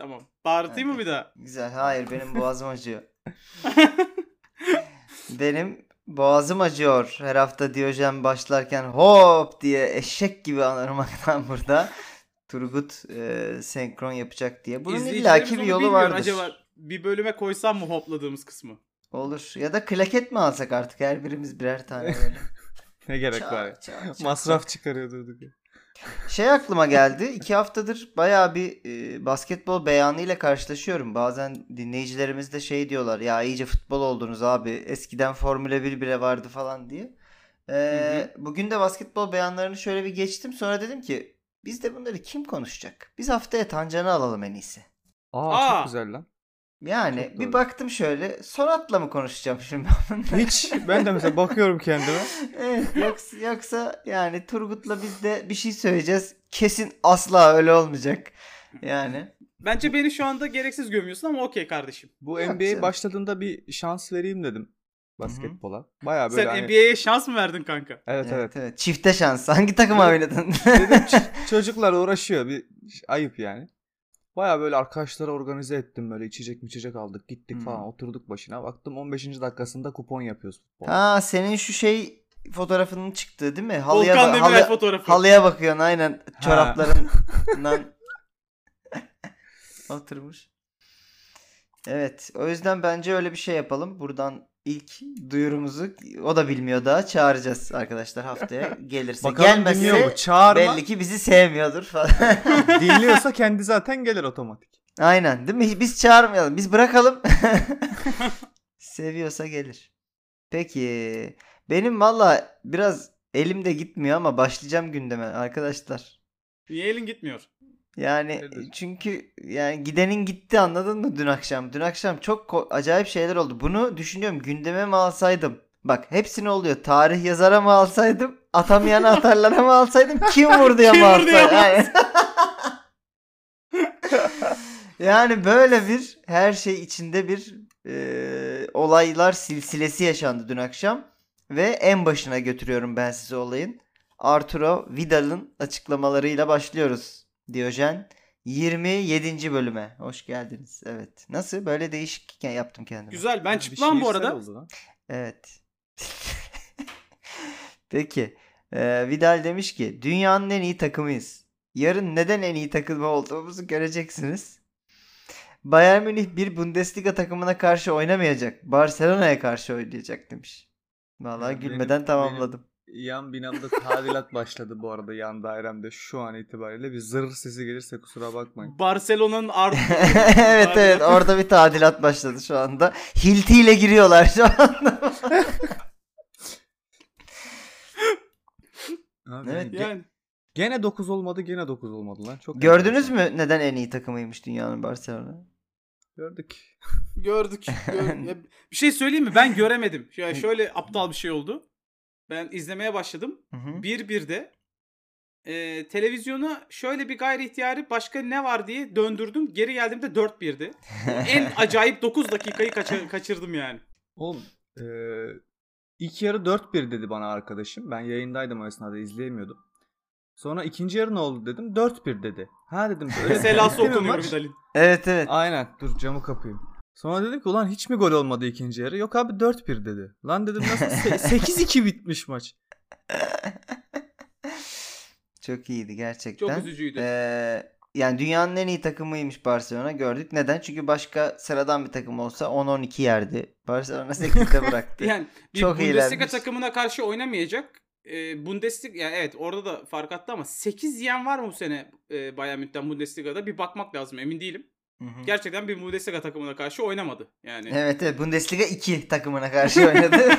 Tamam. Bağırtayım mı bir daha? Güzel. Hayır benim boğazım acıyor. benim boğazım acıyor. Her hafta Diyojen başlarken hop diye eşek gibi anırmaktan burada. Turgut e, senkron yapacak diye. Bunun illaki bir yolu vardır. Acaba bir bölüme koysam mı hopladığımız kısmı? Olur. Ya da klaket mi alsak artık her birimiz birer tane böyle. Ne gerek Çak, var? çak, çak, Masraf çak. çıkarıyor durduk. yere. Şey aklıma geldi. iki haftadır bayağı bir e, basketbol beyanıyla karşılaşıyorum. Bazen dinleyicilerimiz de şey diyorlar. Ya iyice futbol oldunuz abi. Eskiden Formula 1 bile vardı falan diye. E, Bugün de basketbol beyanlarını şöyle bir geçtim. Sonra dedim ki biz de bunları kim konuşacak? Biz haftaya Tancan'ı alalım en iyisi. Aa, Aa. çok güzel lan. Yani Çok bir doğru. baktım şöyle. Sonat'la mı konuşacağım şimdi ben? Hiç ben de mesela bakıyorum kendime. Evet yoksa, yoksa yani Turgut'la biz de bir şey söyleyeceğiz. Kesin asla öyle olmayacak. Yani. Bence beni şu anda gereksiz gömüyorsun ama okey kardeşim. Bu Yok NBA canım. başladığında bir şans vereyim dedim basketbola. Baya böyle Sen hani- NBA'ye şans mı verdin kanka? Evet evet. evet. Çifte şans. Hangi takıma oynadın? Dedim ç- çocuklar uğraşıyor bir ayıp yani. Baya böyle arkadaşlara organize ettim böyle içecek mi içecek aldık gittik Hmm. falan oturduk başına. Baktım 15. dakikasında kupon yapıyoruz futbol. ha senin şu şey fotoğrafının çıktığı değil mi? Halıya, Volkan Demirel halı- fotoğrafı. halıya bakıyorsun aynen. Çoraplarından oturmuş. Evet. O yüzden bence öyle bir şey yapalım. Buradan ilk duyurumuzu o da bilmiyor daha çağıracağız arkadaşlar haftaya gelirse. Bakalım Gelmezse dinliyor mu? Çağırma. belli ki bizi sevmiyordur falan. Dinliyorsa kendi zaten gelir otomatik. Aynen değil mi? Biz çağırmayalım. Biz bırakalım. Seviyorsa gelir. Peki. Benim valla biraz elimde gitmiyor ama başlayacağım gündeme arkadaşlar. Niye elin gitmiyor? Yani Nedir? çünkü yani gidenin gitti anladın mı dün akşam? Dün akşam çok acayip şeyler oldu. Bunu düşünüyorum gündeme mi alsaydım? Bak hepsini oluyor. Tarih yazara mı alsaydım? Atamayanı atarlara mı alsaydım? Kim vurdu ya mı alsaydım? Aynen. yani böyle bir her şey içinde bir e, olaylar silsilesi yaşandı dün akşam. Ve en başına götürüyorum ben sizi olayın. Arturo Vidal'ın açıklamalarıyla başlıyoruz. Diyojen 27. bölüme. Hoş geldiniz. Evet. Nasıl? Böyle değişik yaptım kendimi. Güzel. Ben çıplam bu arada. oldu lan. Evet. Peki. Ee, Vidal demiş ki dünyanın en iyi takımıyız. Yarın neden en iyi takım olduğumuzu göreceksiniz. Bayern Münih bir Bundesliga takımına karşı oynamayacak. Barcelona'ya karşı oynayacak demiş. Vallahi Ya benim- gülmeden tamamladım. Yan binamda tadilat başladı bu arada yan dairemde şu an itibariyle. Bir zırh sesi gelirse kusura bakmayın. Barcelona'nın art evet evet orada bir tadilat başladı şu anda. Hilti ile giriyorlar şu anda. Abi, Evet, ge- yani Gene 9 olmadı gene 9 olmadı lan. Çok Gördünüz mü neden en iyi takımıymış dünyanın Barcelona? Gördük. gördük. gör- bir şey söyleyeyim mi? Ben göremedim. Şöyle, şöyle aptal bir şey oldu. Ben izlemeye başladım. Hı hı. 1-1'de e, televizyona şöyle bir gayri ihtiyari başka ne var diye döndürdüm. Geri geldiğimde 4-1'di. en acayip 9 dakikayı kaçır- kaçırdım yani. Oğlum eee ilk yarı 4-1 dedi bana arkadaşım. Ben yayındaydım o esnada izleyemiyordum. Sonra ikinci yarı ne oldu dedim. 4-1 dedi. Ha dedim. Selası okunuyor? Vidal'in. Evet evet. Aynen dur camı kapayım. Sonra dedim ki ulan hiç mi gol olmadı ikinci yarı? Yok abi 4-1 dedi. Lan dedim nasıl Se- 8-2 bitmiş maç. Çok iyiydi gerçekten. Çok üzücüydü. Ee, yani dünyanın en iyi takımıymış Barcelona gördük. Neden? Çünkü başka sıradan bir takım olsa 10-12 yerdi. Barcelona 8'de bıraktı. Yani bir Çok Bundesliga iyilermiş. takımına karşı oynamayacak. E, Bundesliga yani evet orada da fark attı ama 8 yiyen var mı bu sene e, Bayern Münih'ten Bundesliga'da? Bir bakmak lazım emin değilim. Hı hı. Gerçekten bir Bundesliga takımına karşı oynamadı. Yani Evet evet Bundesliga 2 takımına karşı oynadı.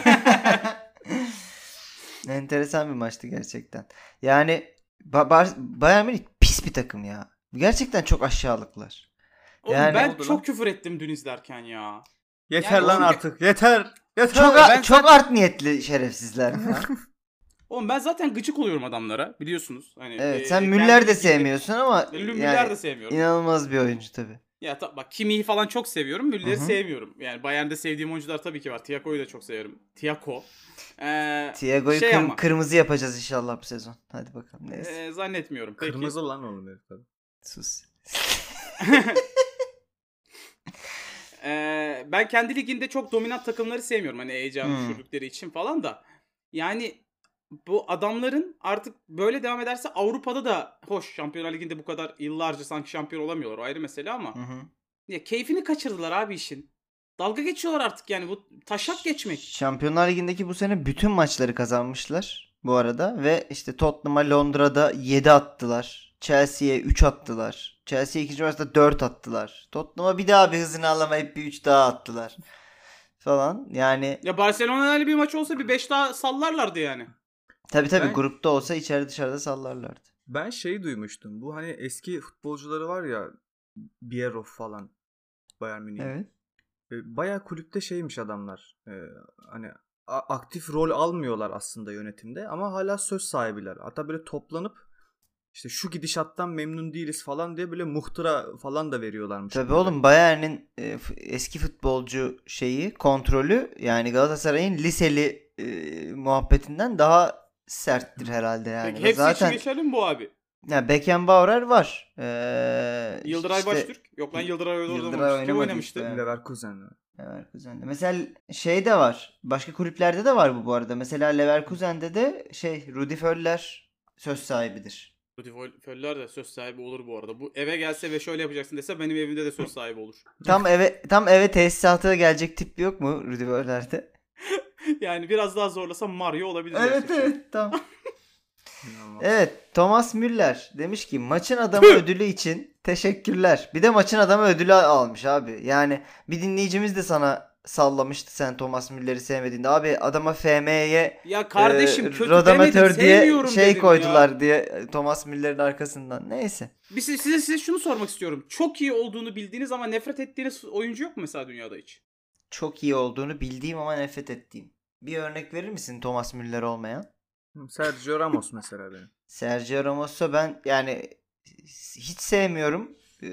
Enteresan bir maçtı gerçekten. Yani ba- Bar- Bayern Münih pis bir takım ya. Gerçekten çok aşağılıklar. Oğlum Yani- ben çok lan? küfür ettim dün izlerken ya. Yeter Yani lan oğlum- artık. Yeter. Yeter. Çok ben çok art niyetli şerefsizler. Oğlum ben zaten gıcık oluyorum adamlara biliyorsunuz. Hani, evet e, sen kendi Müller de sevmiyorsun ama Müller yani de sevmiyorum. inanılmaz bir oyuncu tabii. Ya ta- bak Kimi'yi falan çok seviyorum. Müller'i sevmiyorum. Yani Bayern'de sevdiğim oyuncular tabii ki var. Tiago'yu da çok severim. Tiago. Ee, Tiago'yu şey kır- kırmızı yapacağız inşallah bu sezon. Hadi bakalım. Ee, neyse. ee, zannetmiyorum. Peki. Kırmızı lan oğlum. Sus. Ee, ben kendi liginde çok dominant takımları sevmiyorum. Hani heyecanı Hmm. düşürdükleri için falan da. Yani bu adamların artık böyle devam ederse Avrupa'da da hoş Şampiyonlar Ligi'nde bu kadar yıllarca sanki şampiyon olamıyorlar. O ayrı mesele ama Hı hı. ya keyfini kaçırdılar abi işin. Dalga geçiyorlar artık yani bu taşak geçmek. Şampiyonlar Ligi'ndeki bu sene bütün maçları kazanmışlar bu arada ve işte Tottenham'a Londra'da 7 attılar. Chelsea'ye 3 attılar. Chelsea'ye ikinci maçta 4 attılar. Tottenham'a bir daha bir hızını alamayıp bir 3 daha attılar. Falan yani Ya Barcelona'yla bir maç olsa bir 5 daha sallarlardı yani. Tabi tabi Ben- grupta olsa içeride dışarıda sallarlardı. Ben şey duymuştum. Bu hani eski futbolcuları var ya Bierhoff falan Bayern Münih. Evet. E, Bayağı kulüpte şeymiş adamlar. E, hani aktif rol almıyorlar aslında yönetimde ama hala söz sahibiler. Hatta böyle toplanıp işte şu gidişattan memnun değiliz falan diye böyle muhtıra falan da veriyorlarmış. Tabi kulübe. oğlum Bayern'in e, eski futbolcu şeyi kontrolü yani Galatasaray'ın liseli e, muhabbetinden daha serttir herhalde yani. Peki hepsi Zaten için geçelim bu abi. ya Beckenbauer var. Ee, Yıldıray işte- Baştürk. Yok lan Yıldıray Yıldıray oynamamıştı. Kim oynamıştı? işte. Leverkusen. Leverkusen'de. Mesela şey de var. Başka kulüplerde de var bu bu arada. Mesela Leverkusen'de de şey Rudi Völler söz sahibidir. Rudi Völler de söz sahibi olur bu arada. Bu eve gelse ve şöyle yapacaksın dese benim evimde de söz sahibi olur. Tam eve tam eve tesisata gelecek tip yok mu Rudi Völler'de? yani biraz daha zorlasam Mario olabilir. Evet gerçekten. evet tam. İnanılmaz. Evet Thomas Müller demiş ki maçın adamı ödülü için teşekkürler. Bir de maçın adamı ödülü almış abi. Yani bir dinleyicimiz de sana sallamıştı sen Thomas Müller'i sevmediğinde. Abi adama FM'ye Ya kardeşim e, kötü demedim diye şey koydular ya. diye e, Thomas Müller'in arkasından. Neyse. Bir size, size şunu sormak istiyorum. Çok iyi olduğunu bildiğiniz ama nefret ettiğiniz oyuncu yok mu mesela dünyada hiç? Çok iyi olduğunu bildiğim ama nefret ettiğim. Bir örnek verir misin Thomas Müller olmayan? Sergio Ramos mesela benim. Sergio Ramos'u ben yani hiç sevmiyorum. Ee,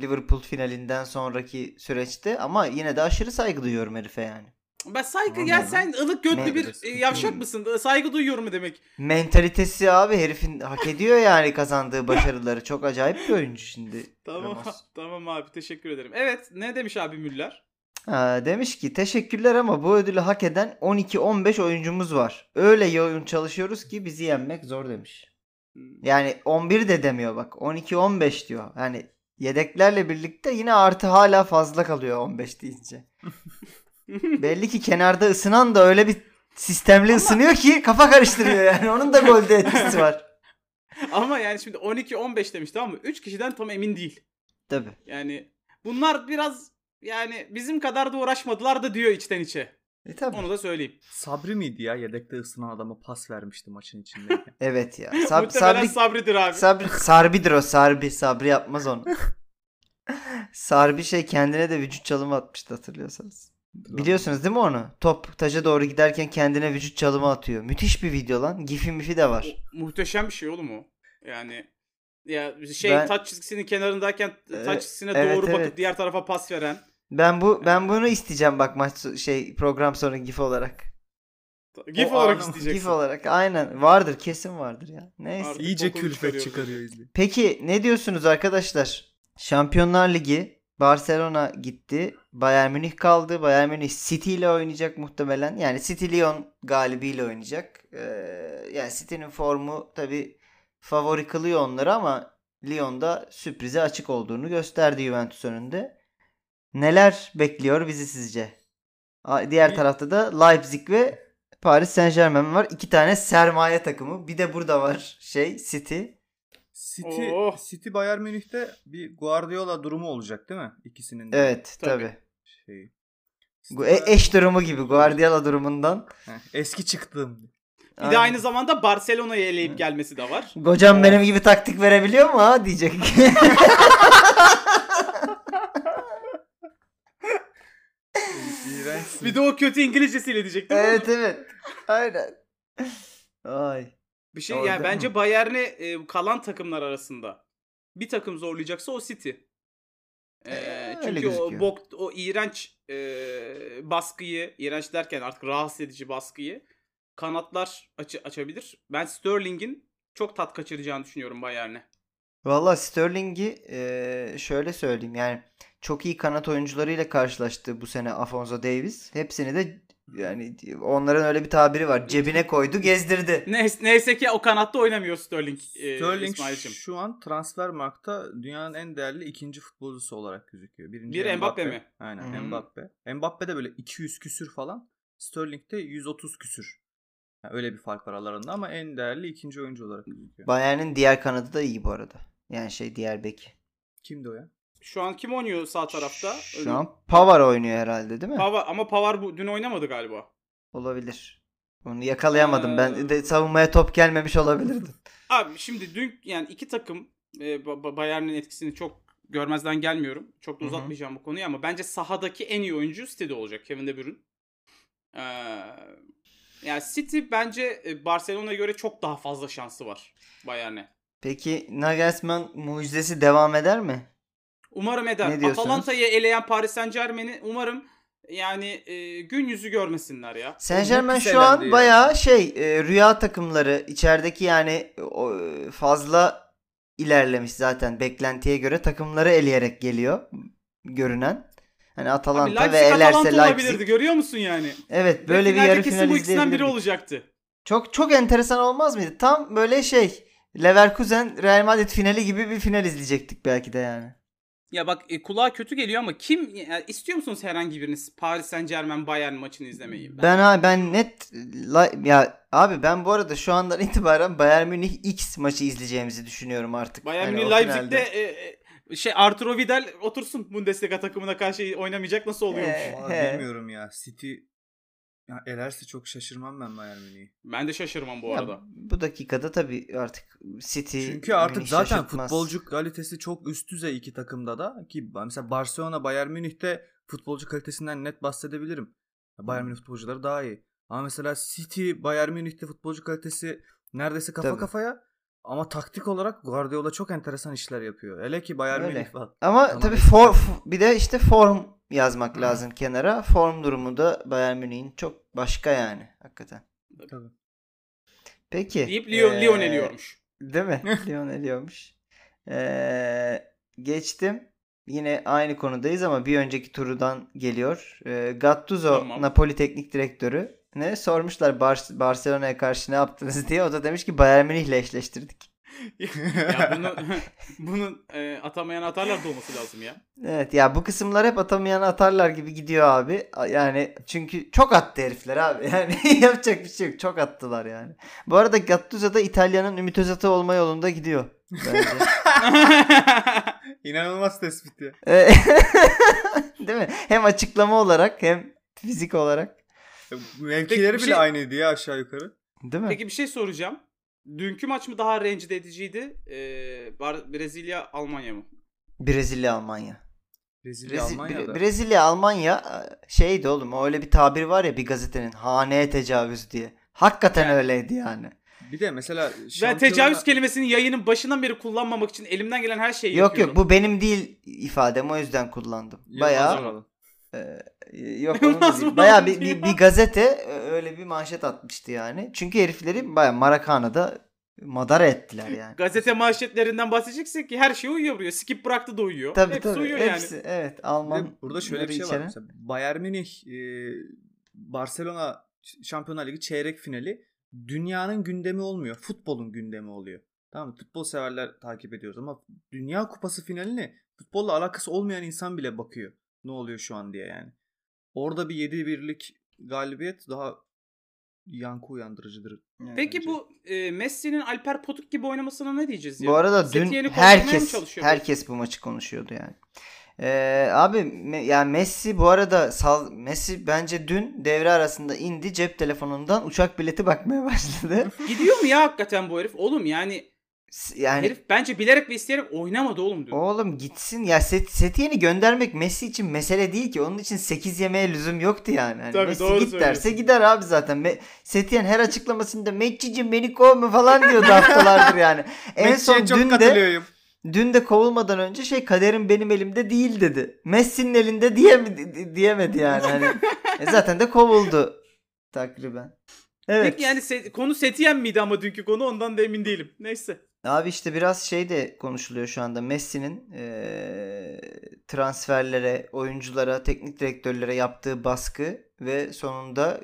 Liverpool finalinden sonraki süreçte ama yine de aşırı saygı duyuyorum herife yani. Ben saygı ya ya. sen ılık götlü Ne? bir e, yavşak mısın? Saygı duyuyorum demek. Mentalitesi abi herifin hak ediyor yani kazandığı başarıları. Çok acayip bir oyuncu şimdi. Tamam Ramos. tamam abi teşekkür ederim. Evet ne demiş abi Müller? Demiş ki teşekkürler ama bu ödülü hak eden 12-15 oyuncumuz var. Öyle yoğun çalışıyoruz ki bizi yenmek zor demiş. Hmm. Yani 11 de demiyor bak. 12-15 diyor. Yani yedeklerle birlikte yine artı hala fazla kalıyor 15 deyince. Belli ki kenarda ısınan da öyle bir sistemli ısınıyor ki kafa karıştırıyor yani. Onun da golde etkisi var. Ama yani şimdi 12-15 demiş tamam mı? 3 kişiden tam emin değil. Tabii. Yani bunlar biraz yani bizim kadar da uğraşmadılar da diyor içten içe. E tabii. Onu da söyleyeyim. Sabri miydi ya? Yedekte ısınan adama pas vermişti maçın içindeyken. Evet ya. Sab Sabri, Sabri'dir abi. Sabri, Sarbi'dir o. Sarbi. Sabri yapmaz onu. Sarbi şey kendine de vücut çalımı atmıştı hatırlıyorsanız. Biliyorsunuz değil mi onu? Top taca doğru giderken kendine vücut çalımı atıyor. Müthiş bir video lan. Gifi mifi de var. O- muhteşem bir şey oğlum o. Yani ya şey Ben- taç çizgisinin kenarındayken Ee, taç çizgisine evet, doğru bakıp evet. diğer tarafa pas veren. Ben bu ben bunu isteyeceğim bak maç şey program sonu gif olarak. GIF O olarak isteyeceksin. Gif olarak aynen vardır kesin vardır ya. Neyse. Artık İyice külfet çıkarıyoruz. çıkarıyor izleyin. Peki ne diyorsunuz arkadaşlar? Şampiyonlar Ligi Barcelona gitti. Bayern Münih kaldı. Bayern Münih City ile oynayacak muhtemelen. Yani City Lyon galibiyle oynayacak. Ee, yani City'nin formu tabi favori kılıyor onları ama Lyon'da sürprize açık olduğunu gösterdi Juventus önünde. Neler bekliyor bizi sizce? Diğer tarafta da Leipzig ve Paris Saint Germain var. İki tane sermaye takımı. Bir de burada var şey City. City, Oh. City Bayern Münih'te bir Guardiola durumu olacak değil mi? İkisinin de Evet Tabii. tabi. şeyi. Bu e- eş durumu gibi Guardiola durumundan. Heh, eski çıktığım. Bir de aynı zamanda Barcelona'yı eleyip gelmesi de var. Kocam benim gibi taktik verebiliyor mu ha diyecek. İğrençsin. Bir de o kötü İngilizcesiyle diyecek değil mi? evet evet. Aynen. Ay. Bir şey Orada- yani bence Bayern'e e, kalan takımlar arasında bir takım zorlayacaksa o City. E, Ee, çünkü o bok o iğrenç e, baskıyı, iğrenç derken artık rahatsız edici baskıyı kanatlar açı, açabilir. Ben Sterling'in çok tat kaçıracağını düşünüyorum Bayern'e. Valla Sterling'i e, şöyle söyleyeyim yani çok iyi kanat oyuncularıyla karşılaştı bu sene Afonso Davies. Hepsini de yani onların öyle bir tabiri var. Cebine koydu, gezdirdi. Neyse, neyse ki o kanatta oynamıyor Sterling. e, Sterling İsmail'cim. şu an Transfermarkt'ta dünyanın en değerli ikinci futbolcusu olarak gözüküyor. Birinci Bir Mbappe mi? Aynen hı. Mbappe. Mbappe de böyle 200 küsür falan. Sterling de 130 küsür. Yani öyle bir fark var aralarında ama en değerli ikinci oyuncu olarak gözüküyor. Bayern'in diğer kanadı da iyi bu arada. Yani şey diğer beki. Kimdi o ya? Şu an kim oynuyor sağ tarafta? Şu an Pavar oynuyor herhalde değil mi? Pavar, ama Pavar bu, dün oynamadı galiba. Olabilir. Onu yakalayamadım. Ee, Ben de savunmaya top gelmemiş olabilirdi. Abi şimdi dün yani iki takım e, Ba- Ba- Bayern'in etkisini çok görmezden gelmiyorum. Çok da uzatmayacağım bu konuyu ama bence sahadaki en iyi oyuncu City'de olacak Kevin De Bruyne. Ee, yani City bence e, Barcelona'ya göre çok daha fazla şansı var Bayern'e. Peki Nagelsmann mucizesi devam eder mi? Umarım eder. Atalanta'yı eleyen Paris Saint Germain'i umarım yani e, gün yüzü görmesinler ya. Saint Germain şu an elendi ya. bayağı şey e, rüya takımları içerideki yani o, e, fazla ilerlemiş zaten beklentiye göre takımları eleyerek geliyor görünen. Hani Abi Atalanta Leipzig ve elerse Atalanta olabilirdi Leipzig. görüyor musun yani? Evet böyle bir Finalde yarı final bu ikisinden biri olacaktı. Çok çok enteresan olmaz mıydı? Tam böyle şey Leverkusen Real Madrid finali gibi bir final izleyecektik belki de yani. Ya bak e, kulağa kötü geliyor ama kim ya, istiyor musunuz herhangi biriniz Paris Saint Germain Bayern maçını izlemeyi? Ben ha ben net la- ya abi ben bu arada şu andan itibaren Bayern Münih X maçı izleyeceğimizi düşünüyorum artık. Bayern Hani Münih Leipzig'te finalde. e, e, şey Arturo Vidal otursun Bundesliga takımına karşı oynamayacak nasıl oluyormuş? Ee, he. bilmiyorum ya. City ya elerse çok şaşırmam ben Bayern Münih'i. Ben de şaşırmam bu Ya arada. bu dakikada tabii artık City Çünkü artık Münih zaten şaşırtmaz. futbolcu kalitesi çok üst düzey iki takımda da ki mesela Barcelona Bayern Münih'te futbolcu kalitesinden net bahsedebilirim. Bayern Münih futbolcuları daha iyi. Ama mesela City Bayern Münih'te futbolcu kalitesi neredeyse kafa Tabii. kafaya ama taktik olarak Guardiola çok enteresan işler yapıyor. Hele ki Bayern Öyle. Münih falan. Ama Tamam, tabii for, bir de işte form yazmak lazım kenara. Form durumu da Bayern Münih'in çok başka yani hakikaten. Tabii. Peki. Deyip Lyon, ee, Lyon eliyormuş. Değil mi? Lyon eliyormuş. Ee, geçtim. Yine aynı konudayız ama bir önceki turudan geliyor. Ee, Gattuso Tamam. Napoli teknik direktörü. Ne sormuşlar Bar- Barcelona'ya karşı ne yaptınız diye. O da demiş ki Bayern Münih'le eşleştirdik. ya bunu bunun e, atamayan atarlar da olması lazım ya. Evet ya bu kısımlar hep atamayan atarlar gibi gidiyor abi. Yani çünkü çok attı herifler abi. Yani yapacak bir şey yok. Çok attılar yani. Bu arada Gattuso da İtalya'nın Ümit Özat'ı olma yolunda gidiyor. Bence. İnanılmaz tespit ya. E, Değil mi? Hem açıklama olarak hem fizik olarak. Mevkileri bir bile şey- aynıydı ya aşağı yukarı. Değil mi? Peki bir şey soracağım. Dünkü maç mı daha rencide ediciydi? Ee, Brezilya Almanya mı? Brezilya Almanya. Brezilya Brezi- Almanya'da. Bre- Brezilya Almanya e, şeydi oğlum öyle bir tabir var ya bir gazetenin haneye tecavüz diye. Hakikaten Yani. öyleydi yani. bir de mesela Ben şampiyonla- tecavüz kelimesini yayının başından beri kullanmamak için elimden gelen her şeyi Yok yapıyorum. yok bu benim değil ifadem o yüzden kullandım. Bayağı Vural. Yok onun Bayağı bir, bir, bir gazete e, öyle bir manşet atmıştı yani. Çünkü herifleri bayağı Maracana'da madara ettiler yani. Gazete manşetlerinden bahsedeceksek ki her şey uyuyor buraya. Skip bıraktı da uyuyor. Tabii Hepsi tabii. uyuyor Hepsi, yani. Evet Alman. burada şöyle bir şey var. içeren- Mesela Bayern Münih e, Barcelona Şampiyonlar Ligi çeyrek finali dünyanın gündemi olmuyor. Futbolun gündemi oluyor. Tamam mı? Futbol severler takip ediyoruz ama Dünya Kupası finaline futbolla alakası olmayan insan bile bakıyor. Ne oluyor şu an diye yani. Orada bir 7-1'lik galibiyet daha yankı uyandırıcıdır. Peki bence. bu e, Messi'nin Alper Potuk gibi oynamasına ne diyeceğiz ya? Bu arada dün herkes herkes bu maçı konuşuyordu yani. Ee, abi me- yani Messi bu arada sal Messi bence dün devre arasında indi cep telefonundan uçak bileti bakmaya başladı. Gidiyor mu ya hakikaten bu herif? Oğlum yani, yani herif bence bilerek ve isteyerek oynamadı oğlum dün. Oğlum gitsin ya Set, Setyen'i göndermek Messi için mesele değil ki. Onun için 8 yemeye lüzum yoktu yani. Hani Tabii, Messi doğru git derse gider abi zaten. Me- Setyen her açıklamasında Metçicim beni kovma falan diyordu haftalardır yani. en son dün de dün de kovulmadan önce şey kaderim benim elimde değil dedi. Messi'nin elinde diyemedi, diyemedi yani. Hani, e zaten de kovuldu takriben. Evet. Peki yani se- konu Setiyen miydi ama dünkü konu ondan da emin değilim. Neyse. Abi işte biraz şey de konuşuluyor şu anda. Messi'nin eee, transferlere, oyunculara, teknik direktörlere yaptığı baskı ve sonunda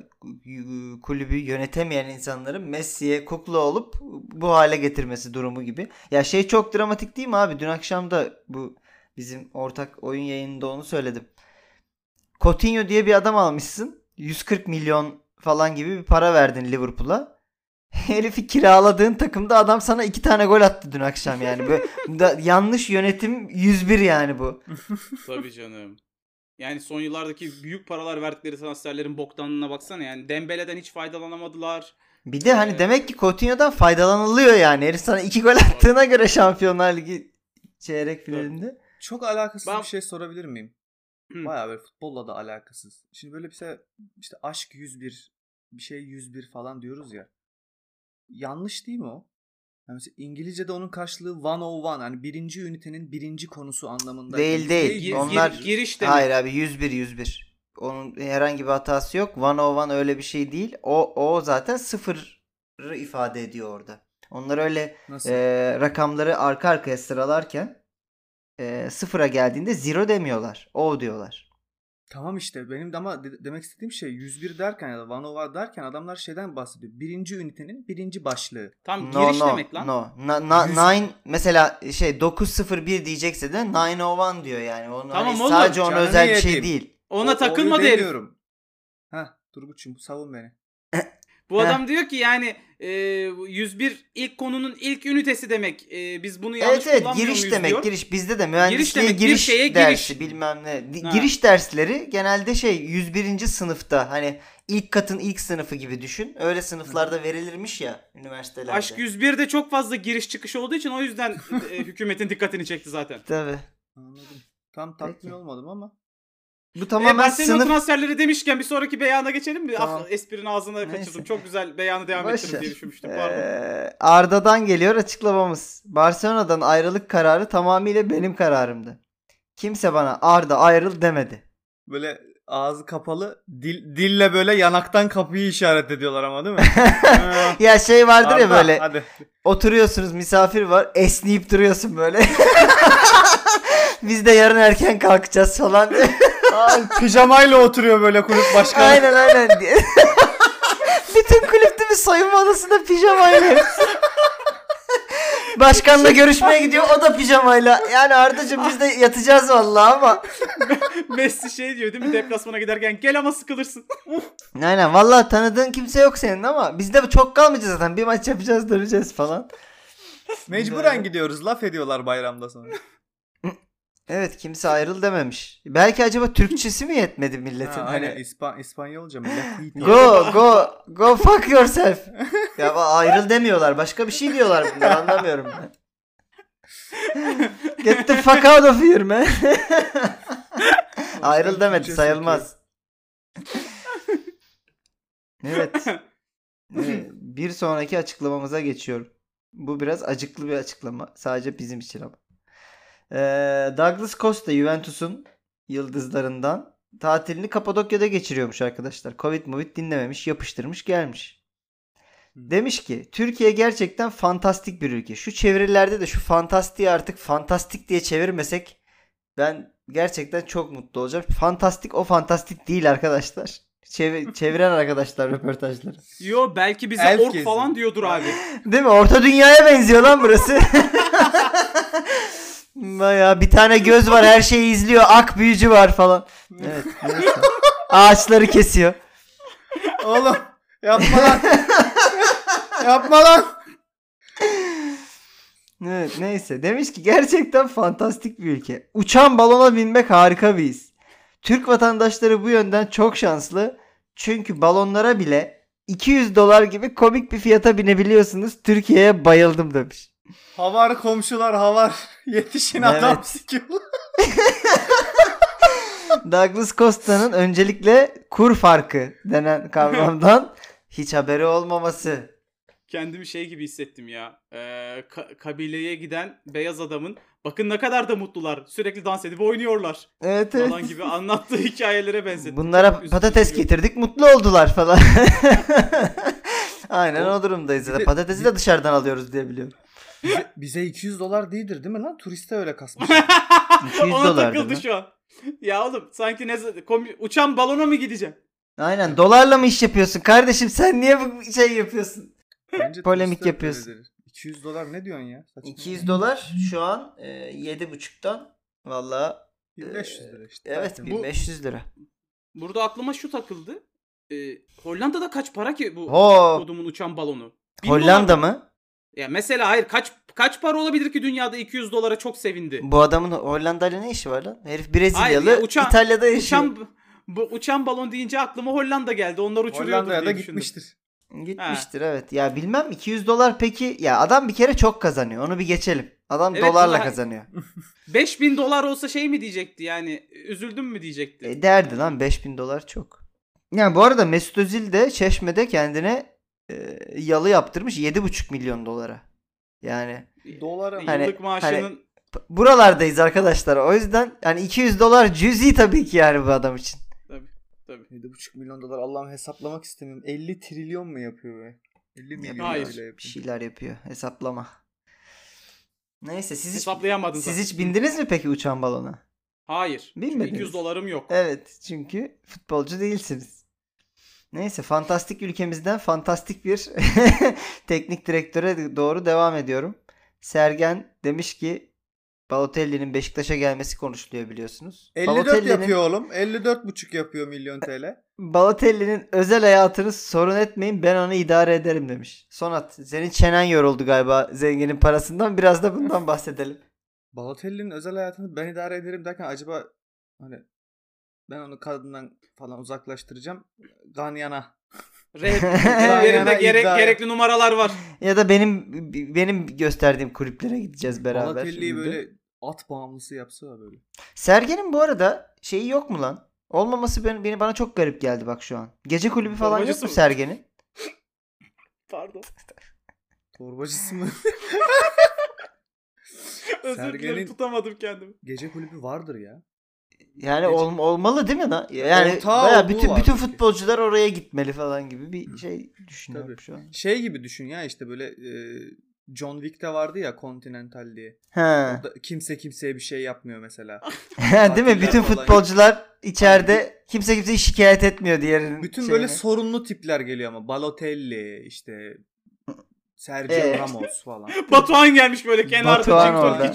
kulübü yönetemeyen insanların Messi'ye kukla olup bu hale getirmesi durumu gibi. Ya şey çok dramatik değil mi abi? Dün akşam da bu bizim ortak oyun yayınında onu söyledim. Coutinho diye bir adam almışsın. 140 milyon falan gibi bir para verdin Liverpool'a. Herifi kiraladığın takımda adam sana iki tane gol attı dün akşam yani. Böyle da, yanlış yönetim 101 yani bu. Tabii canım. Yani son yıllardaki büyük paralar verdikleri transferlerin boktanlığına baksana yani Dembele'den hiç faydalanamadılar. Bir de hani Evet. demek ki Coutinho'dan faydalanılıyor yani. Herif sana iki gol attığına göre Şampiyonlar Ligi çeyrek finalinde. Çok alakasız Ben- bir şey sorabilir miyim? Hı. Bayağı böyle futbolla da alakasız. Şimdi böyle bir şey işte aşk 101 bir şey 101 falan diyoruz ya. Yanlış değil mi o? Yani mesela İngilizce'de onun karşılığı 101 hani birinci ünitenin birinci konusu anlamında. Değil, değil. Gir- Onlar- gir- giriş demek. Hayır abi 101 101. Onun herhangi bir hatası yok. One on one öyle bir şey değil. O o zaten sıfırı ifade ediyor orada. Onlar öyle Nasıl? e, rakamları arka arkaya sıralarken e, sıfıra geldiğinde zero demiyorlar. O diyorlar. Tamam işte benim de ama de- demek istediğim şey 101 derken ya da 101 derken adamlar şeyden bahsediyor. Birinci ünitenin birinci başlığı. Tam No giriş no demek lan. no. Na, na- Yüz- nine mesela şey 901 diyecekse de 901 diyor yani. Onu Tamam hani oğlum, sadece ona özel bir şey değil. Ona O- herif. demiyorum. Heh Turgut'cum savun beni. Bu Heh. adam diyor ki yani e, 101 ilk konunun ilk ünitesi demek. E, biz bunu yanlış Evet evet kullanmıyor giriş muyuz demek diyor. giriş bizde de mühendisliğe demek, bir giriş şeye dersi giriş. bilmem ne. Ha. Giriş dersleri genelde şey 101. sınıfta hani ilk katın ilk sınıfı gibi düşün. Öyle sınıflarda verilirmiş ya üniversitelerde. Aşk 101'de çok fazla giriş çıkış olduğu için o yüzden e, hükümetin dikkatini çekti zaten. Tabii. Anladım. Tam tatmin Peki. olmadım ama. Bu E, tamamen Barcelona sınıf transferleri demişken bir sonraki beyana geçelim mi? Tamam. Ah, esprinin ağzına Neyse. kaçırdım. Çok güzel beyanı devam Boş ettirim ver. diye düşünmüştüm. Pardon. Ee, Arda'dan geliyor açıklamamız. Barcelona'dan ayrılık kararı tamamıyla benim kararımdı. Kimse bana Arda ayrıl demedi. Böyle ağzı kapalı dil, dille böyle yanaktan kapıyı işaret ediyorlar ama değil mi? Ya şey vardır ya Arda, böyle Hadi. oturuyorsunuz misafir var esneyip duruyorsun böyle. Biz de yarın erken kalkacağız falan. Ay, pijamayla oturuyor böyle kulüp başkanı. aynen aynen. diye. Bütün kulüpte bir soyunma odasında pijamayla. hepsi. Başkanla görüşmeye gidiyor o da pijamayla. Yani Arda'cığım biz de yatacağız vallahi ama. Messi şey diyor değil mi deplasmana giderken gel ama sıkılırsın. Aynen vallahi tanıdığın kimse yok senin ama biz de çok kalmayacağız zaten. Bir maç yapacağız döneceğiz falan. Mecburen gidiyoruz. Laf ediyorlar bayramda sonra. Evet kimse ayrıl dememiş. Belki acaba Türkçesi mi yetmedi milletin? Ha, hani İspan İspanyolca mı? Go go go fuck yourself. ya ayrıl demiyorlar. Başka bir şey diyorlar bunlar anlamıyorum ben. Get the fuck out of here man. ayrıl demedi sayılmaz. evet. Evet, Bir sonraki açıklamamıza geçiyorum. Bu biraz acıklı bir açıklama. Sadece bizim için ama. Ee, Douglas Costa Juventus'un yıldızlarından tatilini Kapadokya'da geçiriyormuş arkadaşlar. Covid movid dinlememiş, yapıştırmış gelmiş. Demiş ki Türkiye gerçekten fantastik bir ülke. Şu çevirilerde de şu fantastiği artık fantastik diye çevirmesek ben gerçekten çok mutlu olacağım. Fantastik o fantastik değil arkadaşlar. Çevi- çeviren arkadaşlar röportajları. Yo belki bize Elf ork gezi. falan diyordur abi. Değil mi? Orta dünyaya benziyor lan burası. Baya bir tane göz var her şeyi izliyor. Ak büyücü var falan. Evet. neyse. Ağaçları kesiyor. Oğlum yapma lan. yapma lan. Evet neyse. Demiş ki gerçekten fantastik bir ülke. Uçan balona binmek harika bir his. Türk vatandaşları bu yönden çok şanslı. Çünkü balonlara bile 200 dolar gibi komik bir fiyata binebiliyorsunuz. Türkiye'ye bayıldım demiş. Havar komşular havar. Yetişin Evet. adam sikiyorlar. Douglas Costa'nın öncelikle kur farkı denen kavramdan hiç haberi olmaması. Kendimi şey gibi hissettim ya. Ee, ka- kabileye giden beyaz adamın bakın ne kadar da mutlular. Sürekli dans edip oynuyorlar. Evet evet. Falan gibi anlattığı hikayelere benzettim. Bunlara patates getirdik mutlu oldular falan. Aynen o durumdayız. Bir de- Patatesi de dışarıdan alıyoruz diye biliyorum. Bize, bize 200 dolar değildir değil mi lan? Turiste öyle kasmış. 200 Ona takıldı şu an. Ya oğlum sanki ne uçan balona mı gideceğim? Aynen dolarla mı iş yapıyorsun kardeşim sen niye bu şey yapıyorsun? Bence Polemik yapıyorsun. öyledir. 200 dolar ne diyorsun ya? Saçma. 200 dolar şu an e, 7.5'tan valla 1500 lira işte. evet Tertemiz. 1500 lira. Burada aklıma şu takıldı. Ee, Hollanda'da kaç para ki bu Ho kodumun uçan balonu? Hollanda dolar. mı? Ya mesela hayır kaç kaç para olabilir ki dünyada 200 dolara çok sevindi. Bu adamın Hollanda ile ne işi var lan? Herif Brezilyalı Hayır ya, uçan- İtalya'da yaşıyor. Uçan bu uçan balon deyince aklıma Hollanda geldi. Onlar uçuruyordur Hollanda'ya da gitmiştir. Gitmiştir evet. Ya bilmem 200 dolar peki ya adam bir kere çok kazanıyor. Onu bir geçelim. Adam Evet, dolarla da- kazanıyor. 5000 dolar olsa şey mi diyecekti yani üzüldüm mü diyecekti. E, derdi lan 5000 dolar çok. Yani bu arada Mesut Özil de Çeşme'de kendine e, yalı yaptırmış 7,5 milyon dolara. Yani Dolara Yıllık Hani- maaşının p- buralardayız arkadaşlar. O yüzden yani 200 dolar cüzi tabii ki yani bu adam için. tabii tabii. 7,5 milyon dolar Allah'ım hesaplamak istemiyorum. 50 trilyon mu yapıyor be? 50 milyon Hayır. bile Bir yapıyor. şeyler yapıyor. Hesaplama. Neyse siz hiç, Hesaplayamadın siz zaten. hiç bindiniz mi peki uçan balona? Hayır. Binmediniz. 200 dolarım yok. Evet çünkü futbolcu değilsiniz. Neyse fantastik ülkemizden fantastik bir teknik direktöre doğru devam ediyorum. Sergen demiş ki Balotelli'nin Beşiktaş'a gelmesi konuşuluyor biliyorsunuz. 54 Balotelli'nin- yapıyor oğlum. 54,5 yapıyor milyon TL. Balotelli'nin özel hayatını sorun etmeyin ben onu idare ederim demiş. Sonat senin çenen yoruldu galiba zenginin parasından biraz da bundan bahsedelim. Balotelli'nin özel hayatını ben idare ederim derken acaba hani ben onu kadından falan uzaklaştıracağım. Ganyana. Ellerinde gerek, gerekli numaralar var. Ya da benim benim gösterdiğim kulüplere gideceğiz beraber. Balotelli'yi şimdi. böyle at bağımlısı yapsa da böyle. Sergen'in bu arada şeyi yok mu lan? Olmaması beni, beni bana çok garip geldi bak şu an. Gece kulübü falan yok Torbacısı mu mı? Sergen'in? Pardon. Torbacısı mı? Özür dilerim Sergen'in- tutamadım kendimi. Gece kulübü vardır ya. Yani ol- olmalı değil mi lan? Yani Ortağı bayağı bütün bütün futbolcular oraya gitmeli falan gibi bir şey düşünüyorum Tabii. şu an. Şey gibi düşün ya işte böyle e, John Wick'te vardı ya Continental diye. He. Orada kimse kimseye bir şey yapmıyor mesela. değil mi? Bütün falan. futbolcular içeride kimse kimseyi şikayet etmiyor diğerinin Bütün şeyine. böyle sorunlu tipler geliyor ama Balotelli işte Sergio Ee, Ramos falan. Batuhan gelmiş böyle kenarda Batuhan orada.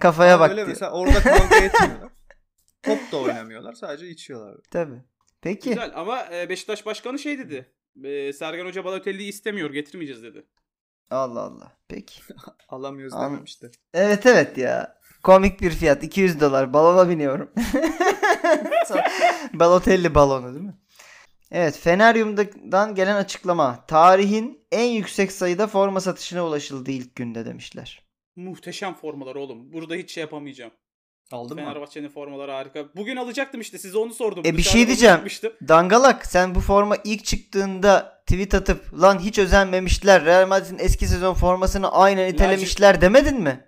Kafaya bak Böyle mesela orada kavga etmiyorlar. Top da oynamıyorlar sadece içiyorlar. Tabii. Peki. Güzel ama e, Beşiktaş Başkanı şey dedi. E, Sergen Hoca Balotelli'yi istemiyor getirmeyeceğiz dedi. Allah Allah. Peki. Alamıyoruz An- dememişti. Evet evet ya. Komik bir fiyat. 200 dolar. Balona biniyorum. Balotelli balonu değil mi? Evet. Feneryum'dan gelen açıklama. Tarihin en yüksek sayıda forma satışına ulaşıldı ilk günde demişler. Muhteşem formalar oğlum. Burada hiç şey yapamayacağım. Aldın mı? Fenerbahçe'nin formaları harika. Bugün alacaktım işte size onu sordum. E, bir Dışarıda şey diyeceğim. Dangalak sen bu forma ilk çıktığında tweet atıp lan hiç özenmemişler. Real Madrid'in eski sezon formasını aynen itelemişler demedin mi?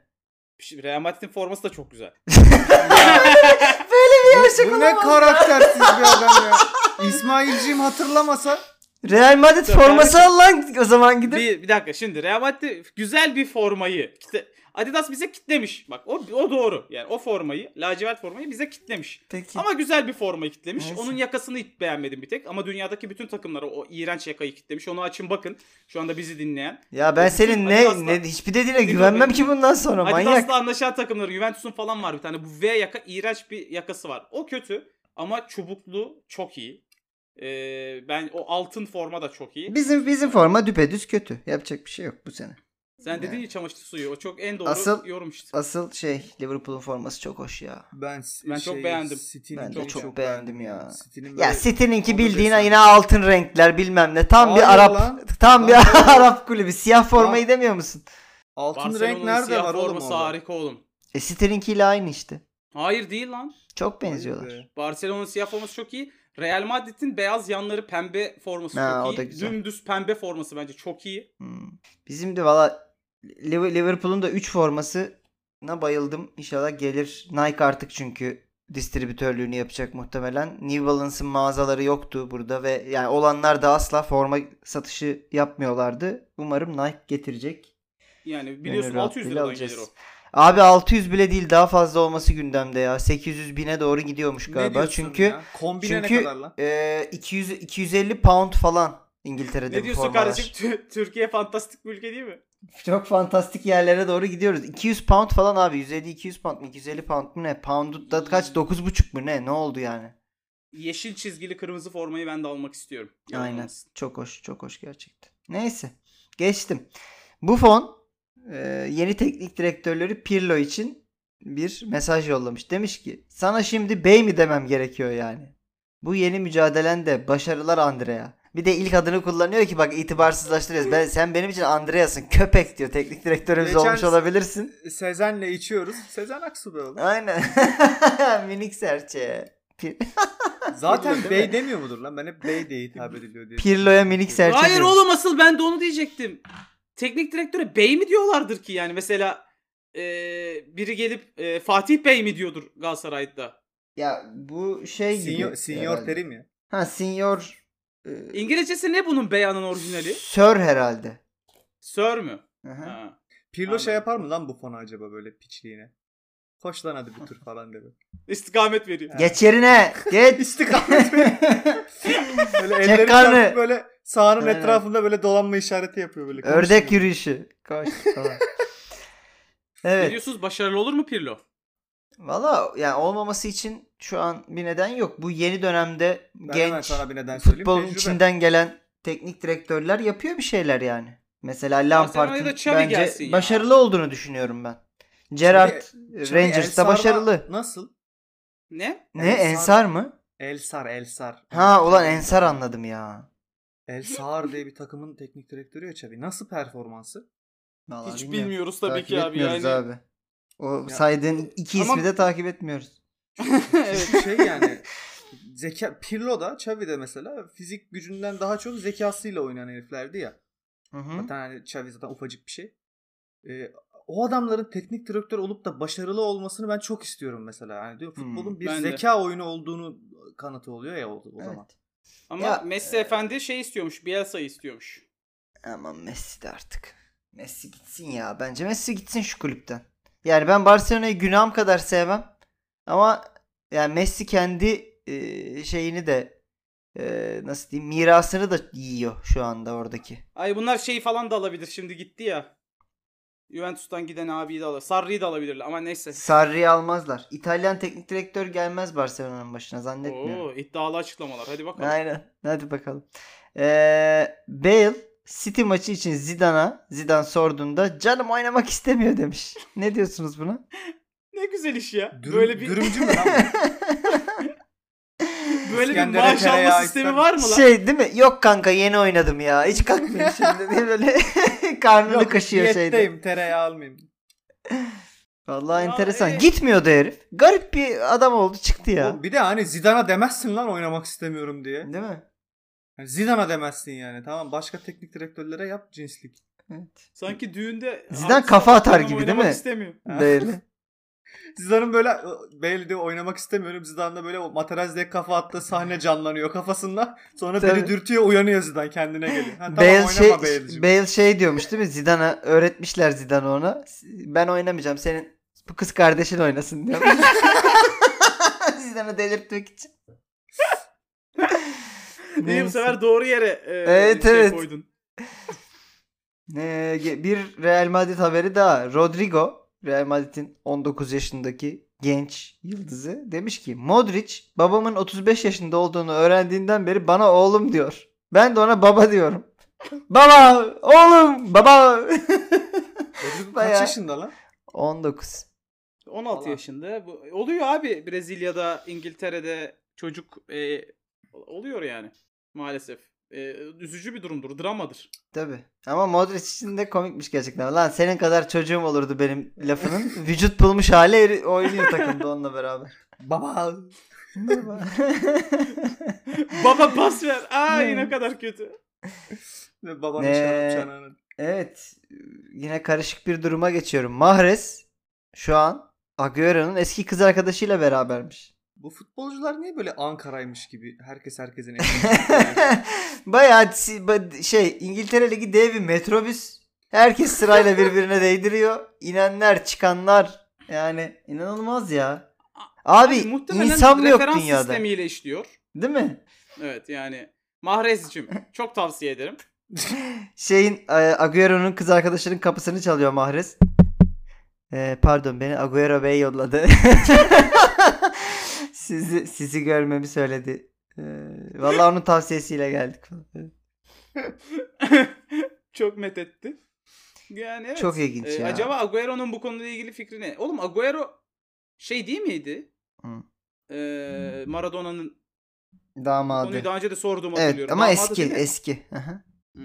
Real Madrid'in forması da çok güzel. Bu, bu ne karaktersiz bir adam ya. İsmailciğim hatırlamasa Real Madrid Tabii, forması al lan o zaman gidip. bir, bir dakika şimdi Real Madrid güzel bir formayı kitle, Adidas bize kitlemiş. Bak o, o doğru. Yani o formayı, lacivert formayı bize kitlemiş. Peki. Ama güzel bir formayı kitlemiş. Neyse. Onun yakasını hiç beğenmedim bir tek. Ama dünyadaki bütün takımlara o iğrenç yakayı kitlemiş. Onu açın bakın. Şu anda bizi dinleyen. Ya ben Bütün senin ne, Adidas'la- ne hiçbir dediğine güvenmem ki bundan sonra manyak. Adidas'la anlaşan takımları Juventus'un falan var bir tane. Bu V yaka iğrenç bir yakası var. O kötü ama çubuklu çok iyi. Ee, ben o altın forma da çok iyi. Bizim bizim forma düpedüz kötü. Yapacak bir şey yok bu sene. Sen dedin ya çamaşır suyu. O çok en doğru Asıl- yorum işte. Asıl şey Liverpool'un forması çok hoş ya. ben Ben çok beğendim. City'nin Ben de çok, çok beğendim ya. City'nin Ya City'ninki bildiğin desen. yine altın renkler bilmem ne. Tam Hayır bir Arap lan. tam bir Lan hayır. Arap kulübü. Siyah formayı Lan. demiyor musun? Altın renk nerede siyah var oğlum forması orada? harika oğlum. E City'ninkiyle aynı işte. Hayır değil lan. Çok benziyorlar. be. Barcelona'nın siyah forması çok iyi. Real Madrid'in beyaz yanları pembe forması Ha, çok iyi. Dümdüz pembe forması bence çok iyi. Hmm. Bizim de valla Liv- Liverpool'un da 3 formasına bayıldım. İnşallah gelir. Nike artık çünkü distribütörlüğünü yapacak muhtemelen. New Balance'ın mağazaları yoktu burada ve yani olanlar da asla forma satışı yapmıyorlardı. Umarım Nike getirecek. Yani biliyorsun Gönül 600 rahatlığıyla liradan gelir o. Abi 600 bile değil daha fazla olması gündemde ya. 800 bine doğru gidiyormuş galiba. Çünkü ya? Kombine çünkü ne kadar lan? e, 200 250 pound falan İngiltere'de Ne diyorsun formalar. kardeşim? Tü- Türkiye fantastik bir ülke değil mi? Çok fantastik yerlere doğru gidiyoruz. 200 pound falan abi. 150-200 pound mu? 250 pound mu ne? Pound da kaç? 9,5 mu ne? Ne oldu yani? Yeşil çizgili kırmızı formayı ben de almak istiyorum. Aynen. olmasın. Çok hoş. Çok hoş gerçekten. Neyse. Geçtim. Bu fon e, yeni teknik direktörleri Pirlo için bir mesaj yollamış. Demiş ki sana şimdi bey mi demem gerekiyor yani. Bu yeni mücadelende başarılar Andrea. Bir de ilk adını kullanıyor ki bak itibarsızlaştırıyoruz. Ben, sen benim için Andreas'ın köpek diyor. Teknik direktörümüz Geçen- olmuş olabilirsin. Sezen'le içiyoruz. Sezen Aksu be oğlum. Aynen. Minik serçe. Zaten bey demiyor mudur lan? Ben hep bey diye hitap ediliyor diye. Pirlo'ya minik serçe Hayır diyorum. oğlum asıl ben de onu diyecektim. Teknik direktöre bey mi diyorlardır ki yani mesela e, biri gelip e, Fatih Bey mi diyordur Galatasaray'da. Ya bu şey gibi. Senior, terim ya. Ha senior e, İngilizcesi ne bunun beyanın orijinali? Sir herhalde. Sir mü? Aha. Ha. Pirlo Anladım. şey yapar mı lan bu fona acaba böyle piçliğine? Koş lan hadi bir tur falan dedi. İstikamet veriyor. Geç yerine. Geç. İstikamet Böyle elleri Çek karnı. böyle sahanın Aynen. etrafında böyle dolanma işareti yapıyor böyle. Ördek yürüyüşü. Koş falan. Ne evet. diyorsunuz başarılı olur mu Pirlo? Valla yani olmaması için şu an bir neden yok. Bu yeni dönemde Ben hemen genç sana bir neden söyleyeyim. futbolun Tecrübe. içinden gelen teknik direktörler yapıyor bir şeyler yani. Mesela Lampard'ın bence gelsin ya. başarılı olduğunu düşünüyorum ben. Gerrard Şimdi Rangers'ta başarılı. Nasıl? Ne? Ne Ensar- Ensar mı? Elsar, Elsar. Ha ulan Ensar anladım ya. Elsar diye bir takımın teknik direktörü ya Xavi. Nasıl performansı? Vallahi Hiç bilmiyorum. bilmiyoruz tabii Takip ki abi etmiyoruz yani. abi. O Ya- saydığın iki Ama- ismi de takip etmiyoruz. evet. şey yani zeka Pirlo da Xavi de mesela fizik gücünden daha çok zekasıyla oynayan heriflerdi ya. Hı hı. Zaten hani Xavi zaten ufacık bir şey. Ee, o adamların teknik direktör olup da başarılı olmasını ben çok istiyorum mesela. Yani diyor Hmm, futbolun bir ben de. zeka oyunu olduğunu kanıtı oluyor ya o, o Evet. zaman. Ama Ya, Messi e- efendi şey istiyormuş. Bielsa'yı istiyormuş. Aman Messi de artık. Messi gitsin ya. Bence Messi gitsin şu kulüpten. Yani ben Barcelona'yı günahım kadar sevmem. Ama yani Messi kendi e, şeyini de e, nasıl diyeyim mirasını da yiyor şu anda oradaki. Ay bunlar şeyi falan da alabilir. Şimdi gitti ya. Juventus'tan giden abiyi de alır. Sarri'yi de alabilirler ama neyse. Sarri'yi almazlar. İtalyan teknik direktör gelmez Barcelona'nın başına zannetmiyorum. Oo, iddialı açıklamalar. Hadi bakalım. Aynen. Hadi bakalım. Ee, Bale City maçı için Zidane'a Zidane sorduğunda canım oynamak istemiyor demiş. Ne diyorsunuz buna? Ne güzel iş ya. Dürüm- böyle bir Dürümcü mü lan? Böyle bir maaş alma tereyağı sistemi ister var mı lan? Şey değil mi? Yok kanka yeni oynadım ya. Hiç kalkmıyor şimdi diye böyle karnını Yok kaşıyor şeyde. diyetteyim tereyağı almayayım. Vallahi Ya, enteresan. e- Gitmiyordu herif. Garip bir adam oldu çıktı ya. Oğlum Bir de hani Zidane'a demezsin lan oynamak istemiyorum diye. Değil mi? Yani Zidane'a demezsin yani. Tamam başka teknik direktörlere yap cinslik. Evet. Sanki düğünde Zidane kafa atar gibi değil oynamak mi? istemiyor. Böyle. Zidane'ın böyle Bale diyor oynamak istemiyorum. Zidane'da böyle o Materazzi'ye kafa attığı sahne canlanıyor kafasında. Sonra Tabii. biri dürtüyor uyanıyor Zidane kendine geliyor. Ha, tamam Bale şey, Bale'cim. Bale şey diyormuş değil mi? Zidane'a öğretmişler Zidane ona. Ben oynamayacağım. Senin bu kız kardeşin oynasın diyor. Zidane'ı delirtmek için. İyi bu sefer doğru yere e, Evet, şey evet. koydun. Ee, bir Real Madrid haberi daha. Rodrigo, Real Madrid'in 19 yaşındaki genç yıldızı demiş ki Modric babamın 35 yaşında olduğunu öğrendiğinden beri bana oğlum diyor. Ben de ona baba diyorum. baba, oğlum, baba. Bayağı- kaç yaşında lan? 19. 16 Falan. yaşında. Bu, oluyor abi Brezilya'da, İngiltere'de çocuk e, oluyor yani maalesef. E, üzücü bir durumdur, dramadır. Tabi. Ama Modric için de komikmiş gerçekten. Lan senin kadar çocuğum olurdu benim lafının. Vücut bulmuş hali eri- oynuyor takımda onunla beraber. Baba. Baba. Baba pas ver. Ay Ne? ne kadar kötü. Ve babanın Ne? şarap çanağını. Evet. Yine karışık bir duruma geçiyorum. Mahrez şu an Agüero'nun eski kız arkadaşıyla berabermiş. Bu futbolcular niye böyle Ankara'ymış gibi? Herkes herkesin. Bayağı şey İngiltere Ligi dev bir metrobüs. Herkes sırayla birbirine değdiriyor. İnenler, çıkanlar. Yani inanılmaz ya. Abi muhtemelen insan mı yok referans dünyada? sistemiyle işliyor. Değil mi? Evet yani Mahrez'cim çok tavsiye ederim. Şeyin e, Agüero'nun kız arkadaşının kapısını çalıyor Mahrez. E, pardon beni Agüero Bey yolladı. Sizi sizi görmemi söyledi. E, vallahi onun tavsiyesiyle geldik. çok methetti. Yani evet. Çok ilginç Ee, ya. Acaba Agüero'nun bu konuyla ilgili fikri ne? Oğlum Agüero şey değil miydi? Hı. Ee, Maradona'nın Damadı. konuyu daha önce de sorduğumu Evet hatırlıyorum. ama Damadı eski eski. Hmm.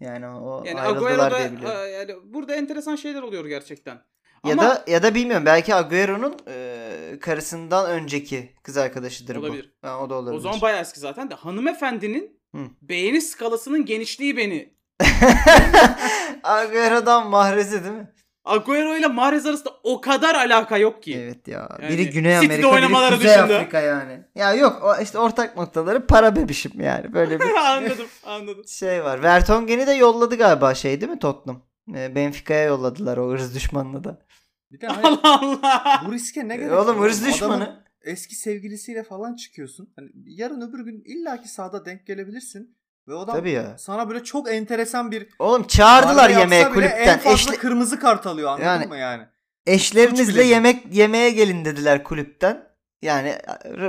Yani o Yani ayrıldılar Agüero'da diye biliyorum. e, yani burada enteresan şeyler oluyor gerçekten. Ya Ama da ya da bilmiyorum belki Agüero'nun e, karısından önceki kız arkadaşıdır Olabilir. bu. Ha, o da olabilir. o zaman bayağı eski zaten de hanımefendinin Hı. beğeni skalasının genişliği beni. Agüero'dan mahrezi değil mi? Agüero ile Mahrez arasında o kadar alaka yok ki. Evet ya. Yani biri Güney City'de Amerika, biri oynamaları Kuzey dışında. Afrika yani. Ya yok o işte ortak noktaları para bebişim yani. Böyle bir anladım anladım. şey var. Vertonghen'i de yolladı galiba şey değil mi Tottenham? E, Benfica'ya yolladılar o hırs düşmanını da. Bir de hani Allah Allah. bu riske ne E, gerek Oğlum var? hırs Adamın düşmanı. Eski sevgilisiyle falan çıkıyorsun. Hani yarın öbür gün illaki sahada denk gelebilirsin. Ve o adam Tabii ya. sana böyle çok enteresan bir Oğlum çağırdılar yemeğe kulüpten. En fazla Eşle- kırmızı kart alıyor anladın Yani- mı yani? eşlerinizle yemek yemeğe gelin dediler kulüpten. Yani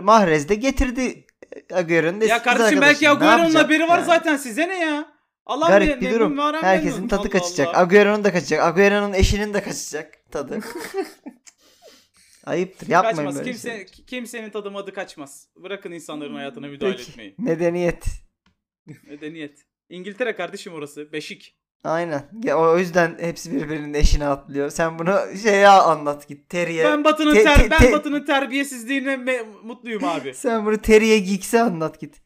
Mahrez de getirdi Agüero'nun Ya kardeşim belki Agüero'nun haberi var yani? zaten size ne ya? Allah Garip me- bir durum. Herkesin memnun. tadı Allah kaçacak. Allah. Agüero'nun da kaçacak. Agüero'nun eşinin de kaçacak tadı. Ayıptır. Yapmayın Kaçmaz. böyle Kimse, şeyler. kimsenin tadı madı kaçmaz. Bırakın insanların hayatına müdahale Peki. etmeyi. Medeniyet. Medeniyet. İngiltere kardeşim orası. Beşik. Aynen. Ya, o yüzden hepsi birbirinin eşine atlıyor. Sen bunu şeye anlat git. Terry'e. Ben Batı'nın Te- ter- te- ben te- Batı'nın terbiyesizliğine me- mutluyum abi. Sen bunu Terry'e Geeks'e anlat git.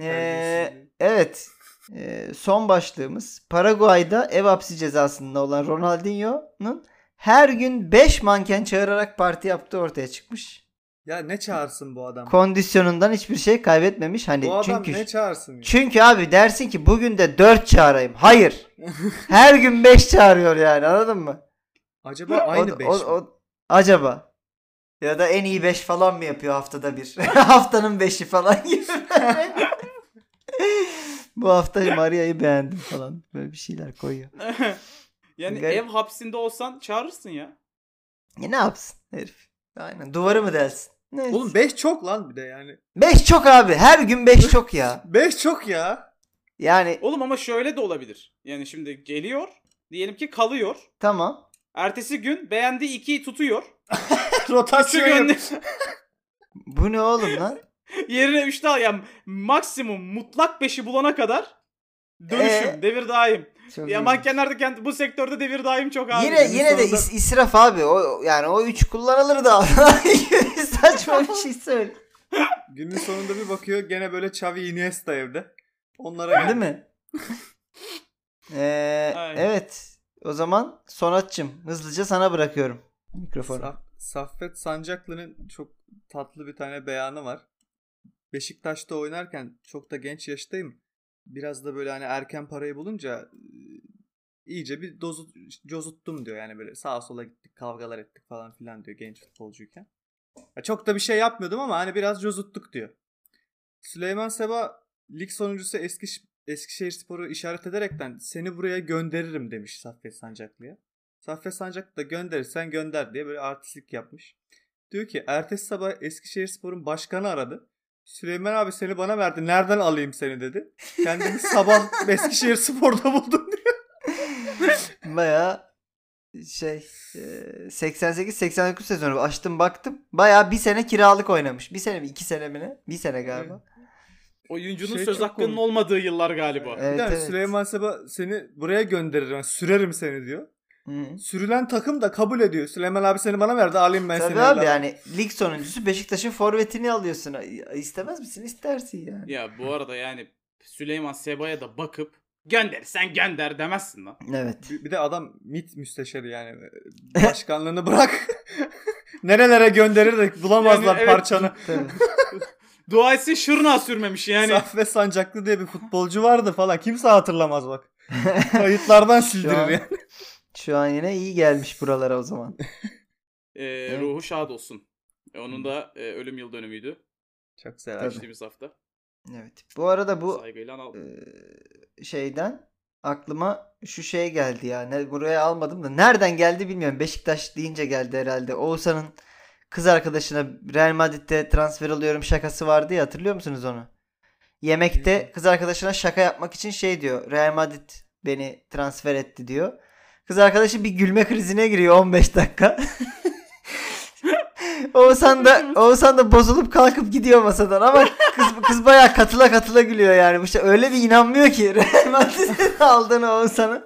Ee, evet. Ee, son başlığımız Paraguay'da ev hapsi cezasında olan Ronaldinho'nun her gün 5 manken çağırarak parti yaptığı ortaya çıkmış. Ya ne çağırsın bu adam? Kondisyonundan hiçbir şey kaybetmemiş. Hani bu adam çünkü ne çağırsın? ya? çünkü abi dersin ki bugün de 4 çağırayım. Hayır. her gün 5 çağırıyor yani anladın mı? Acaba aynı O- 5 o- o- acaba ya da en iyi 5 falan mı yapıyor haftada bir? Haftanın 5'i falan gibi. Bu hafta Maria'yı beğendim falan. Böyle bir şeyler koyuyor. yani Garip. ev hapsinde olsan çağırırsın ya. E ne yapsın herif? Aynen. Duvarı mı delsin? Ne? Oğlum 5 çok lan bir de yani. 5 çok abi. Her gün 5 çok ya. 5 çok ya. Yani Oğlum ama şöyle de olabilir. Yani şimdi geliyor. Diyelim ki kalıyor. tamam. Ertesi gün beğendiği ikiyi tutuyor. Üçü Rotasyon gönder. Bu ne oğlum lan? Yerine üçte al. Yani maksimum mutlak beşi bulana kadar dönüşüm. Ee? devir daim. Çok Ya iyi. mankenler de kendi, bu sektörde devir daim çok abi. Yine yine de is- israf abi. O yani o 3 kullanılır da saçma bir şey söyle. Günün sonunda bir bakıyor gene böyle Xavi Iniesta evde. Onlara Değil mi? Ee, Aynen. evet. O zaman Sonatçım hızlıca sana bırakıyorum mikrofonu. Saf- Saffet Sancaklı'nın çok tatlı bir tane beyanı var. Beşiktaş'ta oynarken çok da genç yaştayım. Biraz da böyle hani erken parayı bulunca e, iyice bir dozu cozuttum diyor. Yani böyle sağa sola gittik kavgalar ettik falan filan diyor genç futbolcuyken. Ya çok da bir şey yapmıyordum ama hani biraz cozuttuk diyor. Süleyman Seba lig sonuncusu Eski, Eskişehir Spor'u işaret ederekten seni buraya gönderirim demiş Saffet Sancaklı'ya. Saffet Sancak da gönderirsen gönder diye böyle artistlik yapmış. Diyor ki ertesi sabah Eskişehir Spor'un başkanı aradı. Süleyman abi seni bana verdi. Nereden alayım seni dedi. Kendimi sabah Eskişehir Spor'da buldum diyor. Baya şey e, 88-89 sezonu açtım baktım. Baya bir sene kiralık oynamış. Bir sene mi? iki sene mi ne? Bir sene galiba. Oyuncunun Şey söz hakkının komik. olmadığı yıllar galiba. Evet, tane evet. Süleyman Seba seni buraya gönderirim. Yani sürerim seni diyor. Hı. Sürülen takım da kabul ediyor. Süleyman abi seni bana verdi alayım ben Tabii seni. abi evladım. yani lig sonuncusu Beşiktaş'ın forvetini alıyorsun. İstemez misin? İstersin yani. Ya bu arada yani Süleyman Seba'ya da bakıp gönderirsen gönder demezsin lan. Evet. Bir bir de adam MIT müsteşarı yani. Başkanlığını bırak. Nerelere gönderir de bulamazlar Yani evet. parçanı. Tabii. Dua etsin şırna sürmemiş yani. Saffet Sancaklı diye bir futbolcu vardı falan. Kimse hatırlamaz bak. Kayıtlardan sildirir an, ya. Şu an yine iyi gelmiş buralara o zaman. Ee, Ruhu şad olsun. E, Onun da e, ölüm yıl dönümüydü. Çok sever. Geçtiğimiz hafta. Evet. Bu arada bu e, şeyden aklıma şu şey geldi ya. Ne, buraya almadım da nereden geldi bilmiyorum. Beşiktaş deyince geldi herhalde. Oğuzhan'ın kız arkadaşına Real Madrid'de transfer oluyorum şakası vardı ya hatırlıyor musunuz onu? Yemekte kız arkadaşına şaka yapmak için şey diyor. Real Madrid beni transfer etti diyor. Kız arkadaşı bir gülme krizine giriyor 15 dakika. Oğuzhan da Oğuzhan da bozulup kalkıp gidiyor masadan ama kız kız bayağı katıla katıla gülüyor yani. Bu şey öyle bir inanmıyor ki aldığını Oğuzhan'ın.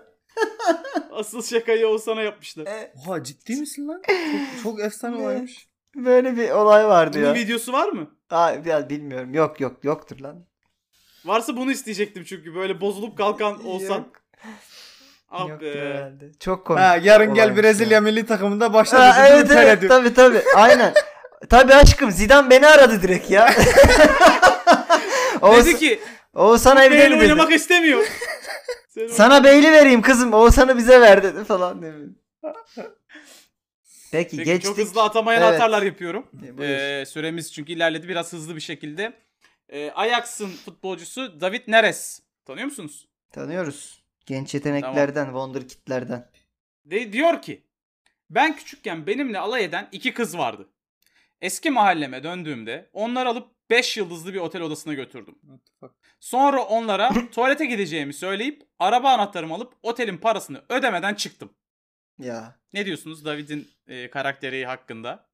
Asıl şakayı o sana yapmışlar. Oha ciddi misin lan? Çok, çok efsane Ne? olaymış. Böyle bir olay vardı Bunun ya. videosu var mı? Aa, ya bilmiyorum. Yok yok yoktur lan. Varsa bunu isteyecektim çünkü böyle bozulup kalkan olsan. Ah yoktur be. herhalde. Çok komik. Ha, yarın gel Brezilya ya. milli takımında başla. Ha, evet evet diyor. tabi tabi aynen. tabi aşkım Zidane beni aradı direkt ya. Oğuz, Dedi ki Oğuzhan evde dedi? oynamak istemiyor. Sana Beyli vereyim kızım. Oğuzhan'ı bize ver dedi falan. Peki, Peki, geçtik. çok hızlı atamayan Evet. atarlar yapıyorum. E. Ee, süremiz çünkü ilerledi biraz hızlı bir şekilde. Ee, Ajax'ın futbolcusu David Neres. Tanıyor musunuz? Tanıyoruz. Genç yeteneklerden, Wonderkid'lerden. De diyor ki ben küçükken benimle alay eden iki kız vardı. Eski mahalleme döndüğümde onları alıp 5 yıldızlı bir otel odasına götürdüm. What the fuck? Sonra onlara tuvalete gideceğimi söyleyip araba anahtarımı alıp otelin parasını ödemeden çıktım. Ya. Ne diyorsunuz David'in e, karakteri hakkında?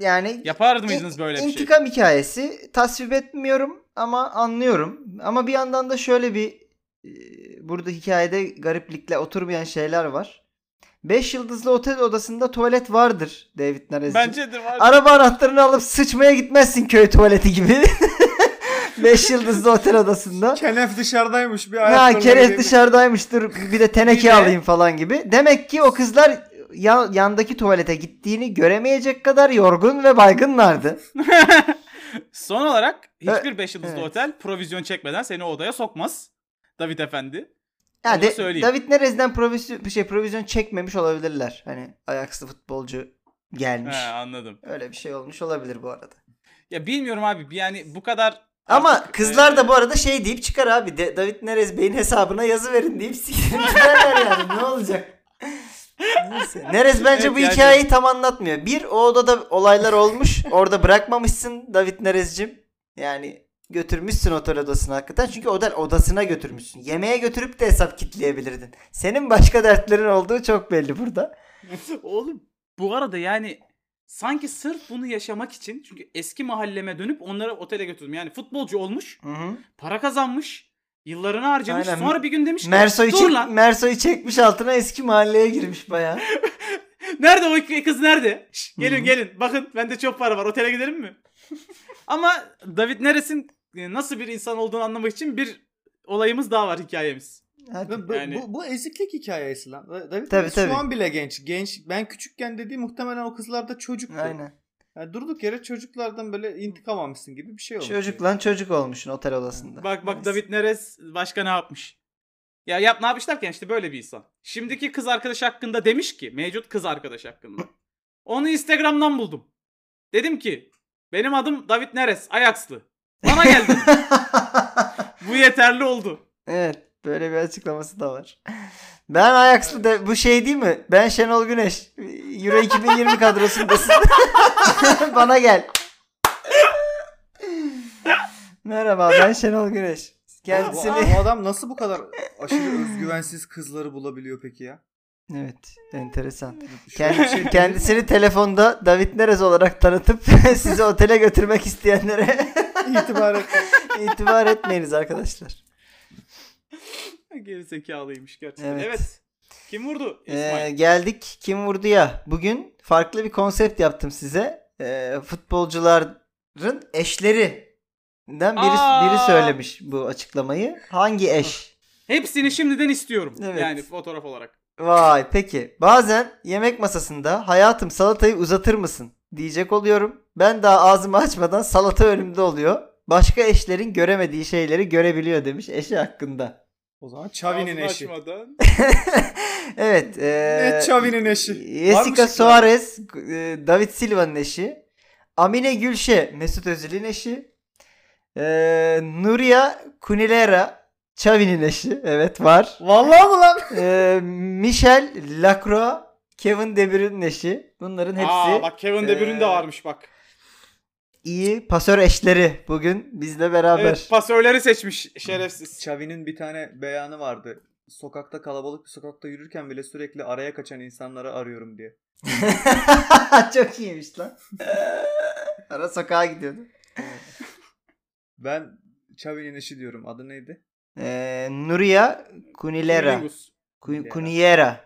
Yani Yapar mıydınız böyle bir şey? İntikam hikayesi tasvip etmiyorum ama anlıyorum. Ama bir yandan da şöyle bir burada hikayede gariplikle oturmayan şeyler var. 5 yıldızlı otel odasında tuvalet vardır David Narez'cim. Bence de var. Araba anahtarını alıp sıçmaya gitmezsin köy tuvaleti gibi. 5 yıldızlı otel odasında. Kenef dışarıdaymış bir Ha keref gireyim. dışarıdaymıştır bir de teneke alayım falan gibi. Demek ki o kızlar ya- yandaki tuvalete gittiğini göremeyecek kadar yorgun ve baygınlardı. Son olarak hiçbir 5 yıldızlı evet. otel provizyon çekmeden seni odaya sokmaz. David Efendi. Ya de, söyleyeyim. David Nerez'den provizyon, bir şey provizyon çekmemiş olabilirler. Hani Ajax'lı futbolcu gelmiş. He anladım. Öyle bir şey olmuş olabilir bu arada. Ya bilmiyorum abi yani bu kadar Ama artık, kızlar e, da bu arada şey deyip çıkar abi. De, David Nerez Bey'in hesabına yazı verin deyip giderler yani. Ne olacak? Neyse. Nerez bence Evet, bu yani- hikayeyi tam anlatmıyor. Bir o odada olaylar olmuş. Orada bırakmamışsın David Nerez'cim. Yani götürmüşsün otel odasına hakikaten. Çünkü otel odasına götürmüşsün. Yemeğe götürüp de hesap kitleyebilirdin. Senin başka dertlerin olduğu çok belli burada. Oğlum bu arada yani sanki sırf bunu yaşamak için çünkü eski mahalleme dönüp onları otele götürdüm. Yani futbolcu olmuş, Hı hı. para kazanmış, yıllarını harcamış. Aynen. Sonra bir gün demiş ki Merso'yu, dur çek, lan Merso'yu çekmiş altına eski mahalleye girmiş bayağı. nerede o kız nerede? Şş, gelin Hı hı. gelin bakın bende çok para var otele gidelim mi? Ama David Neres'in nasıl bir insan olduğunu anlamak için bir olayımız daha var hikayemiz. Ben- bu, Yani- bu, bu eziklik hikayesi lan. David Tabii, tabii. şu an bile genç. Genç. Ben küçükken dediği muhtemelen o kızlar da çocuktu. Aynen. Yani durduk yere çocuklardan böyle intikam almışsın gibi bir şey olmuş. Çocuk lan çocuk olmuşsun otel odasında. Bak bak Neyse. David Neres başka ne yapmış? Ya yap ne yapmış derken işte böyle bir insan. Şimdiki kız arkadaş hakkında demiş ki mevcut kız arkadaş hakkında. Onu Instagram'dan buldum. Dedim ki benim adım David Neres Ajaxlı. Bana geldi. Bu yeterli oldu. evet böyle bir açıklaması da var. Ben Ajax'lı de bu şey değil mi? Ben Şenol Güneş. Euro 2020 kadrosundasın. Bana gel. Merhaba ben Şenol Güneş. Bu, Kendisini... bu adam nasıl bu kadar aşırı özgüvensiz kızları bulabiliyor peki ya? evet enteresan. Kendi, şey kendisini telefonda David Nerez olarak tanıtıp sizi otele götürmek isteyenlere itibar et. itibar etmeyiniz arkadaşlar. Geri zekalıymış gerçekten. Evet. Evet. Kim vurdu? Ee, geldik kim vurdu ya. Bugün farklı bir konsept yaptım size. Ee, futbolcuların eşlerinden biri, Aa! biri söylemiş bu açıklamayı. Hangi eş? Hepsini şimdiden istiyorum. Evet. Yani fotoğraf olarak. Vay peki. Bazen yemek masasında hayatım salatayı uzatır mısın diyecek oluyorum. Ben daha ağzımı açmadan salata önümde oluyor. Başka eşlerin göremediği şeyleri görebiliyor demiş eşi hakkında. O zaman Xavi'nin eşi. açmadan. evet. eee, Net Xavi'nin eşi. Jessica? Suarez, e, David Silva'nın eşi. Amine Gülşe, Mesut Özil'in eşi. Eee Nuria Kunilera, Xavi'nin eşi. Evet var. Vallahi mı lan? Eee Michel Lacroix, Kevin De Bruyne'in eşi. Bunların hepsi Aa bak Kevin De Bruyne de Ee, varmış bak. iyi pasör eşleri bugün bizle beraber. Evet pasörleri seçmiş şerefsiz. Xavi'nin bir tane beyanı vardı. Sokakta kalabalık bir sokakta yürürken bile sürekli araya kaçan insanları arıyorum diye. Çok iyiymiş lan. Ara sokağa gidiyordu. Ben Xavi'nin eşi diyorum. Adı neydi? Eee Nuria Kunilera. Kunilingus. Ku- Kunilera.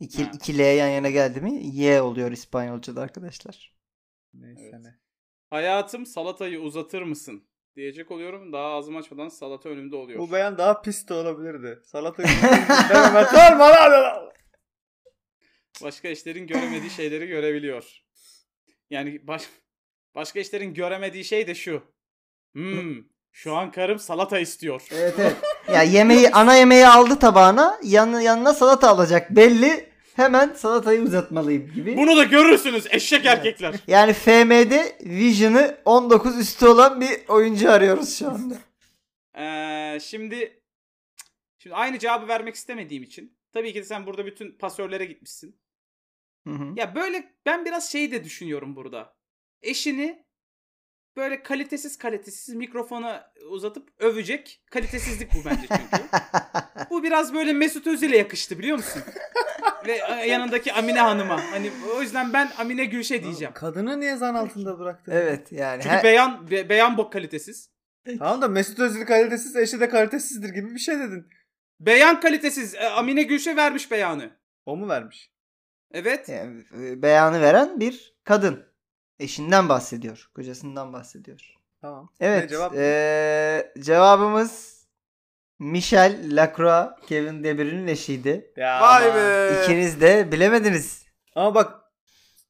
İki, Ha. iki L yan yana geldi mi? Y oluyor İspanyolca'da arkadaşlar. Neyse Evet. ne. Hayatım salatayı uzatır mısın? Diyecek oluyorum. Daha ağzımı açmadan salata önümde oluyor. Bu beyan daha pis de olabilirdi. Salata dememe sorma lan. Başka eşlerin göremediği şeyleri görebiliyor. Yani baş, başka eşlerin göremediği şey de şu. Hmm, şu an karım salata istiyor. Evet evet. ya yemeği ana yemeği aldı tabağına yanına, yanına salata alacak belli. Hemen salatayı uzatmalıyım gibi. Bunu da görürsünüz eşek erkekler. Yani FM'de Vision'ı 19 üstü olan bir oyuncu arıyoruz şu anda. Ee, şimdi şimdi aynı cevabı vermek istemediğim için tabii ki de sen burada bütün pasörlere gitmişsin. Hı hı. Ya böyle ben biraz şey de düşünüyorum burada. Eşini böyle kalitesiz kalitesiz mikrofona uzatıp övecek. Kalitesizlik bu bence çünkü. bu biraz böyle Mesut Özil'e yakıştı biliyor musun? Ve e, yanındaki Amine Hanım'a. Hani o yüzden ben Amine Gülşe diyeceğim. Kadını niye zan altında bıraktın? evet yani. Çünkü her- beyan be- beyan bok kalitesiz. Tamam da Mesut Özil kalitesiz, eşi de kalitesizdir gibi bir şey dedin. Beyan kalitesiz. E, Amine Gülşe vermiş beyanı. O mu vermiş? Evet. yani, e, beyanı veren bir kadın. Eşinden bahsediyor. Kocasından bahsediyor. Tamam. Evet. Ne cevap? eee, cevabımız Michel Lacroix, Kevin De Bruyne'in eşiydi. Ya Vay be. İkiniz de bilemediniz. Ama bak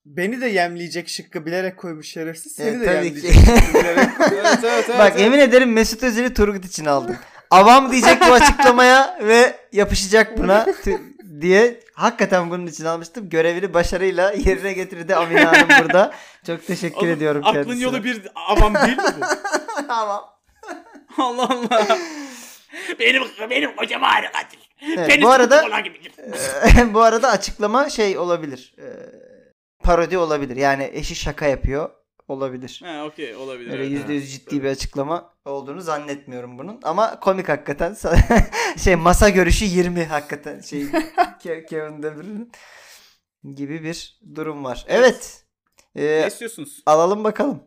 beni de yemleyecek şıkkı bilerek koymuş şerefsiz. Seni Evet, de tabii yemleyecek ki. şıkkı bilerek evet, evet, evet, Bak evet. emin ederim Mesut Özil'i Turgut için aldım. Avam diyecek bu açıklamaya ve yapışacak buna t- diye hakikaten bunun için almıştım. Görevini başarıyla yerine getirdi Amine Hanım burada. Çok teşekkür Oğlum, ediyorum Aklın kendisine. yolu bir avam değil mi bu? Tamam. Allah Allah. benim benim kocam harikadır. Evet, bu arada bu arada açıklama şey olabilir. Ee, parodi olabilir. Yani eşi şaka yapıyor olabilir. Ha okey olabilir. Öyle evet. yüzde yüz ciddi tabii. bir açıklama olduğunu zannetmiyorum bunun. Ama komik hakikaten. şey masa görüşü 20 hakikaten şey Ke- Kevin De Bruyne'nin gibi bir durum var. Evet. Ee, Ne istiyorsunuz? alalım bakalım.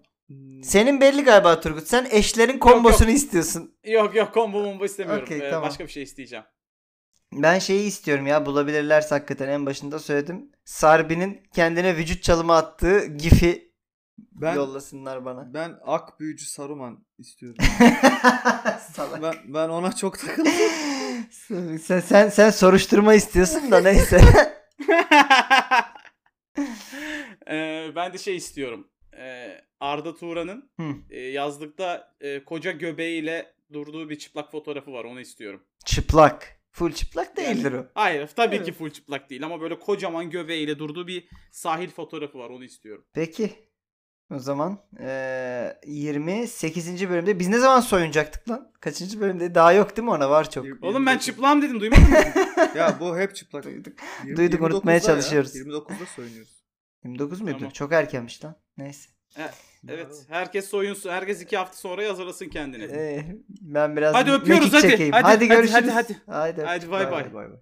Senin belli galiba Turgut. Sen eşlerin kombosunu istiyorsun. Yok yok combo bomba istemiyorum. Okey, Ee, tamam. Başka bir şey isteyeceğim. Ben şeyi istiyorum ya bulabilirlerse hakikaten en başında söyledim. Sarbi'nin kendine vücut çalımı attığı gifi Ben yollasınlar bana. ben ak büyücü Saruman istiyorum. Salak. ben ben ona çok takıldım. sen, sen sen soruşturma istiyorsun da neyse. Ee, ben de şey istiyorum. Ee, Arda Turan'ın e, yazlıkta e, koca göbeğiyle durduğu bir çıplak fotoğrafı var. Onu istiyorum. çıplak. Full çıplak değildir o. Hayır tabii Evet. ki full çıplak değil ama böyle kocaman göbeğiyle durduğu bir sahil fotoğrafı var. Onu istiyorum. Peki. O zaman eee 28. bölümde biz ne zaman soyunacaktık lan? Kaçıncı bölümde? Daha yok değil mi ona? Var çok. Oğlum ben çıplağım dedim duymadın mı? ya bu hep çıplak. Duyduk. Yirmi- Duyduk, unutmaya 29'da ya, çalışıyoruz. 29'da soyunuyoruz. 29 muydu? Tamam. Çok erkenmiş lan. Neyse. evet. Herkes soyunsun. Herkes iki hafta sonra hazırlasın kendini. Ee, ben biraz Hadi öpüyoruz, hadi. Hadi, Hadi, hadi, görüşürüz. hadi, hadi. Hadi, Hadi bay bay. Bay bay.